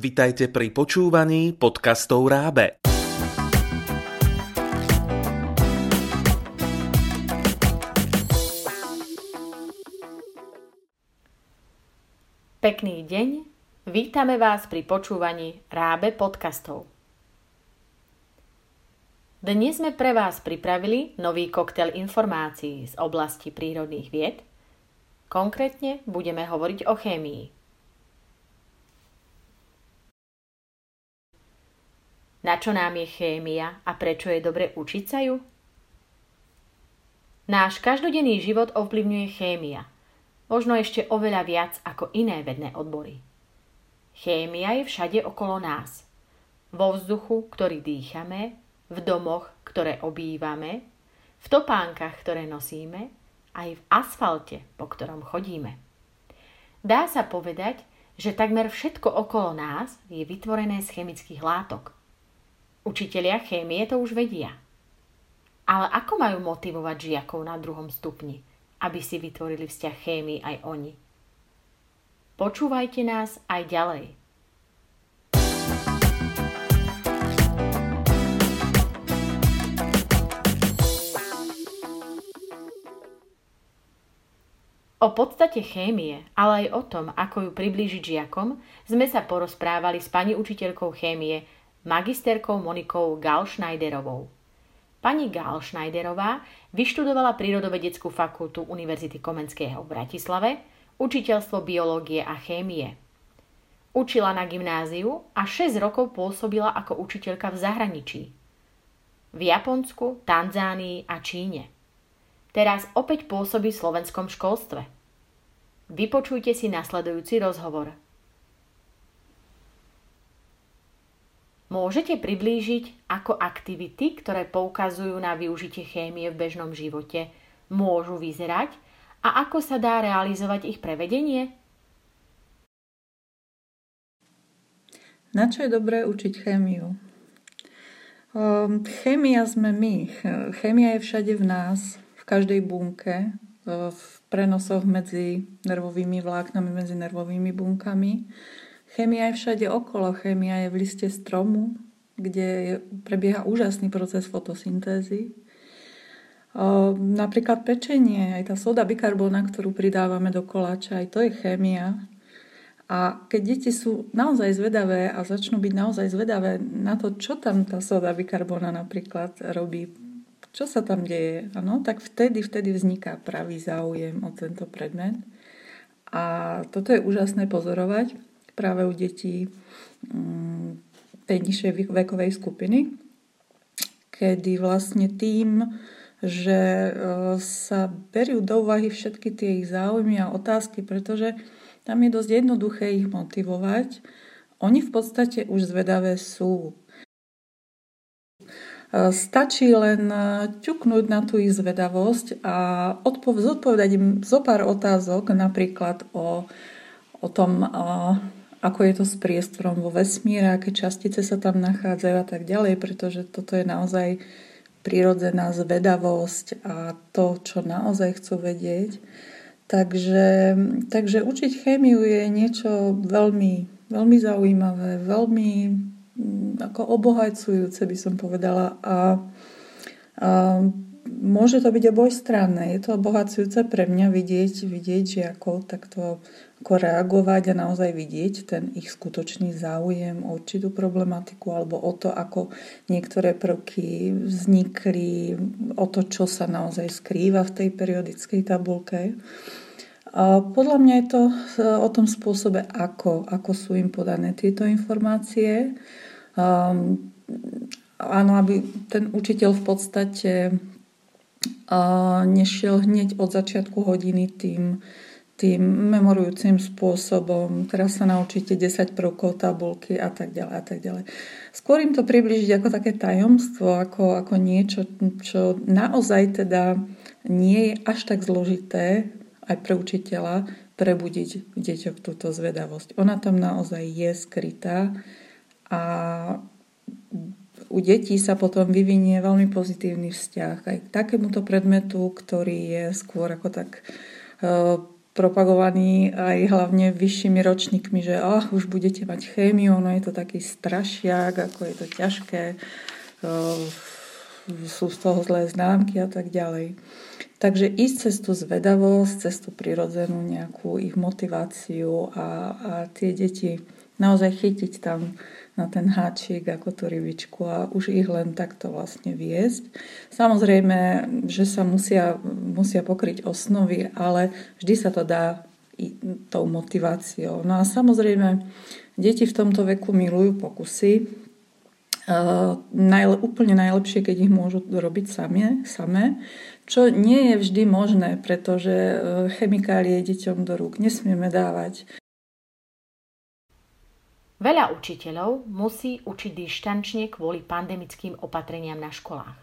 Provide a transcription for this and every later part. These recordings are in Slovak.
Vitajte pri počúvaní podcastov Rábe. Pekný deň, vítame vás pri počúvaní Rábe podcastov. Dnes sme pre vás pripravili nový koktel informácií z oblasti prírodných vied. Konkrétne budeme hovoriť o chémii. Na čo nám je chémia a prečo je dobre učiť sa ju? Náš každodenný život ovplyvňuje chémia. Možno ešte oveľa viac ako iné vedné odbory. Chémia je všade okolo nás. Vo vzduchu, ktorý dýchame, v domoch, ktoré obývame, v topánkach, ktoré nosíme, aj v asfalte, po ktorom chodíme. Dá sa povedať, že takmer všetko okolo nás je vytvorené z chemických látok – Učitelia chémie to už vedia. Ale ako majú motivovať žiakov na druhom stupni, aby si vytvorili vzťah chémii aj oni? Počúvajte nás aj ďalej. O podstate chémie, ale aj o tom, ako ju priblížiť žiakom, sme sa porozprávali s pani učiteľkou chémie magisterkou Monikou Galschneiderovou. Pani Galschneiderová vyštudovala Prírodovedeckú fakultu Univerzity Komenského v Bratislave, učiteľstvo biológie a chémie. Učila na gymnáziu a 6 rokov pôsobila ako učiteľka v zahraničí. V Japonsku, Tanzánii a Číne. Teraz opäť pôsobí v slovenskom školstve. Vypočujte si nasledujúci rozhovor – Môžete priblížiť, ako aktivity, ktoré poukazujú na využitie chémie v bežnom živote, môžu vyzerať a ako sa dá realizovať ich prevedenie? Na čo je dobré učiť chémiu? Ehm, chémia sme my. Chémia je všade v nás, v každej bunke, v prenosoch medzi nervovými vláknami, medzi nervovými bunkami Chémia je všade okolo. Chémia je v liste stromu, kde prebieha úžasný proces fotosyntézy. Napríklad pečenie, aj tá soda bikarbóna, ktorú pridávame do koláča, aj to je chémia. A keď deti sú naozaj zvedavé a začnú byť naozaj zvedavé na to, čo tam tá soda bikarbóna napríklad robí, čo sa tam deje, ano, tak vtedy, vtedy vzniká pravý záujem o tento predmet. A toto je úžasné pozorovať práve u detí mm, tej nižšej vekovej skupiny, kedy vlastne tým, že e, sa berú do úvahy všetky tie ich záujmy a otázky, pretože tam je dosť jednoduché ich motivovať. Oni v podstate už zvedavé sú. E, stačí len ťuknúť na tú ich zvedavosť a zodpovedať im zo pár otázok, napríklad o, o tom, ako je to s priestorom vo vesmíre, aké častice sa tam nachádzajú a tak ďalej, pretože toto je naozaj prirodzená zvedavosť a to, čo naozaj chcú vedieť. Takže, takže učiť chémiu je niečo veľmi, veľmi zaujímavé, veľmi mm, ako obohajcujúce by som povedala a, a môže to byť obojstranné. Je to obohacujúce pre mňa vidieť, vidieť žiakov takto ako reagovať a naozaj vidieť ten ich skutočný záujem o určitú problematiku alebo o to, ako niektoré prvky vznikli, o to, čo sa naozaj skrýva v tej periodickej tabulke. A podľa mňa je to e, o tom spôsobe, ako, ako sú im podané tieto informácie. Um, áno, aby ten učiteľ v podstate nešiel hneď od začiatku hodiny tým, tým memorujúcim spôsobom. Teraz sa naučíte 10 prvkov tabulky a tak ďalej a tak ďalej. Skôr im to približiť ako také tajomstvo, ako, ako niečo, čo naozaj teda nie je až tak zložité aj pre učiteľa prebudiť v deťoch túto zvedavosť. Ona tam naozaj je skrytá a u detí sa potom vyvinie veľmi pozitívny vzťah aj k takémuto predmetu, ktorý je skôr ako tak spropagovaný aj hlavne vyššími ročníkmi, že oh, už budete mať chémiu, no je to taký strašiak, ako je to ťažké, sú z toho zlé známky a tak ďalej. Takže ísť cez tú zvedavosť, cez tú prirodzenú nejakú ich motiváciu a, a tie deti naozaj chytiť tam na ten háčik ako tú rybičku a už ich len takto vlastne viesť. Samozrejme, že sa musia, musia pokryť osnovy, ale vždy sa to dá tou motiváciou. No a samozrejme, deti v tomto veku milujú pokusy, Uh, najle, úplne najlepšie, keď ich môžu robiť samé, samé, čo nie je vždy možné, pretože uh, chemikálie deťom do rúk nesmieme dávať. Veľa učiteľov musí učiť dištančne kvôli pandemickým opatreniam na školách.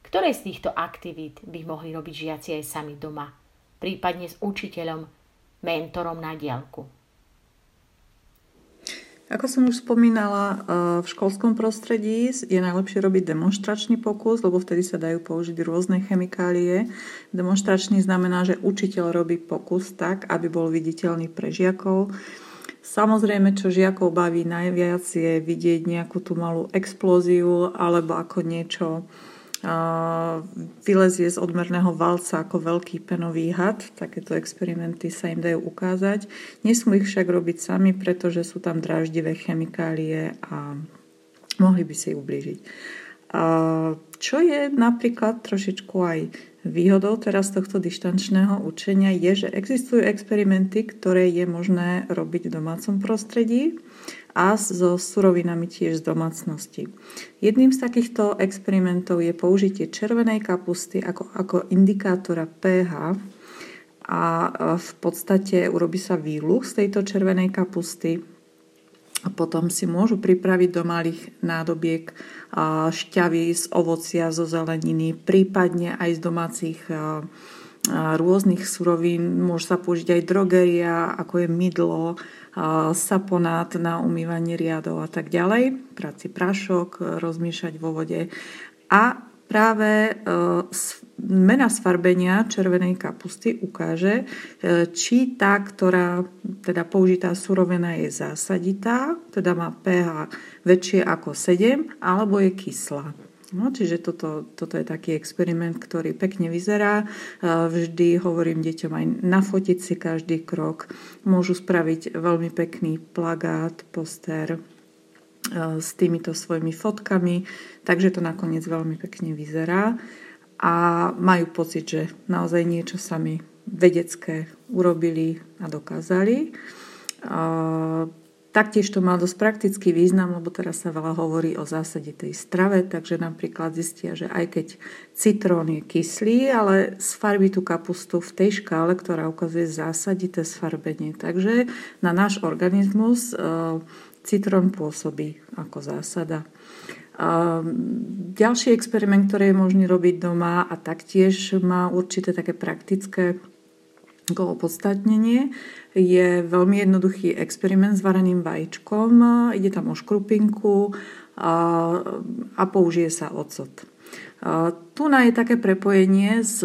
Ktoré z týchto aktivít by mohli robiť žiaci aj sami doma, prípadne s učiteľom, mentorom na diálku? Ako som už spomínala, eh, v školskom prostredí je najlepšie robiť demonstračný pokus, lebo vtedy sa dajú použiť rôzne chemikálie. Demonstračný znamená, že učiteľ robí pokus tak, aby bol viditeľný pre žiakov. Samozrejme, čo žiakov baví najviac je vidieť nejakú tú malú explóziu alebo ako niečo vylezie z odmerného valca ako veľký penový had. Takéto experimenty sa im dajú ukázať. Nesmú ich však robiť sami, pretože sú tam dráždivé chemikálie a mohli by si ublížiť. Čo je napríklad trošičku aj výhodou teraz tohto dištančného učenia je, že existujú experimenty, ktoré je možné robiť v domácom prostredí a so surovinami tiež z domácnosti. Jedným z takýchto experimentov je použitie červenej kapusty ako, ako indikátora pH a v podstate urobí sa výluch z tejto červenej kapusty potom si môžu pripraviť do malých nádobiek šťavy z ovocia, zo zeleniny, prípadne aj z domácich rôznych surovín. Môže sa použiť aj drogeria, ako je mydlo, saponát na umývanie riadov a tak ďalej, práci prášok, rozmiešať vo vode. A práve e, mena sfarbenia červenej kapusty ukáže, e, či tá, ktorá teda použitá surovina je zásaditá, teda má pH väčšie ako 7, alebo je kyslá. No, čiže toto, toto je taký experiment, ktorý pekne vyzerá. Vždy hovorím deťom aj nafotiť si každý krok. Môžu spraviť veľmi pekný plagát, poster s týmito svojimi fotkami, takže to nakoniec veľmi pekne vyzerá a majú pocit, že naozaj niečo sami vedecké urobili a dokázali. Taktiež to má dosť praktický význam, lebo teraz sa veľa hovorí o zásade tej strave, takže napríklad zistia, že aj keď citrón je kyslý, ale sfarbí tú kapustu v tej škále, ktorá ukazuje zásadité sfarbenie. Takže na náš organizmus e, citrón pôsobí ako zásada. Ďalší experiment, ktorý je možný robiť doma a taktiež má určité také praktické opodstatnenie je veľmi jednoduchý experiment s vareným vajíčkom. Ide tam o škrupinku a, použije sa ocot. Tu je také prepojenie s,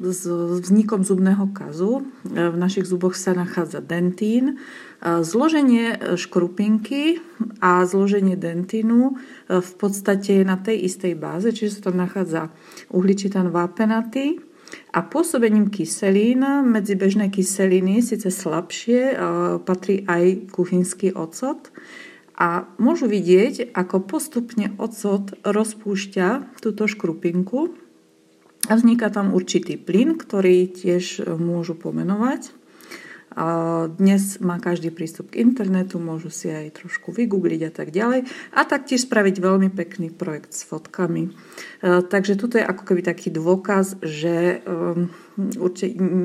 s vznikom zubného kazu. V našich zuboch sa nachádza dentín. Zloženie škrupinky a zloženie dentínu v podstate je na tej istej báze, čiže sa tam nachádza uhličitan vápenatý, a pôsobením kyselín medzi bežné kyseliny, síce slabšie, patrí aj kuchynský ocot. A môžu vidieť, ako postupne ocot rozpúšťa túto škrupinku a vzniká tam určitý plyn, ktorý tiež môžu pomenovať. Dnes má každý prístup k internetu, môžu si aj trošku vygoogliť a tak ďalej. A taktiež spraviť veľmi pekný projekt s fotkami. E, takže tuto je ako keby taký dôkaz, že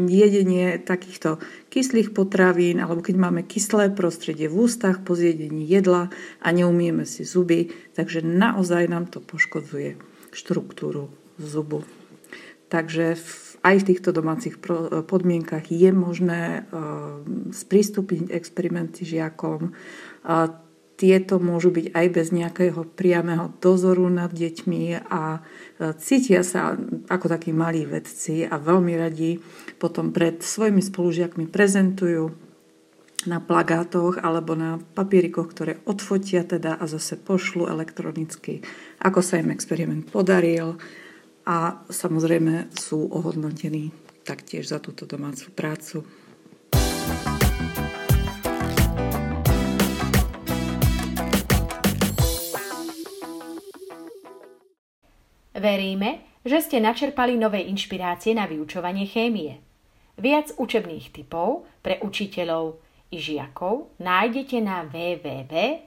jedenie takýchto kyslých potravín, alebo keď máme kyslé prostredie v ústach po zjedení jedla a neumieme si zuby, takže naozaj nám to poškodzuje štruktúru zubu. Takže v aj v týchto domácich podmienkach je možné eh, sprístupniť experimenty žiakom. tieto môžu byť aj bez nejakého priamého dozoru nad deťmi a e, cítia sa ako takí malí vedci a veľmi radi potom pred svojimi spolužiakmi prezentujú na plagátoch alebo na papierikoch, ktoré odfotia teda a zase pošlu elektronicky, ako sa im experiment podaril a samozrejme sú ohodnotení taktiež za túto domácu prácu. Veríme, že ste načerpali nové inšpirácie na vyučovanie chémie. Viac učebných typov pre učiteľov i žiakov nájdete na www.raab.sk.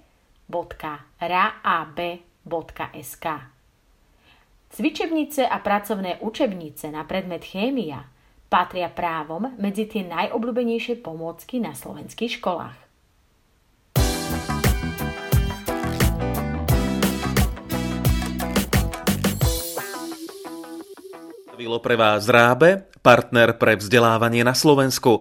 Cvičebnice a pracovné učebnice na predmet chémia patria právom medzi tie najobľúbenejšie pomôcky na slovenských školách. Vilo pre vás Rábe, partner pre vzdelávanie na Slovensku.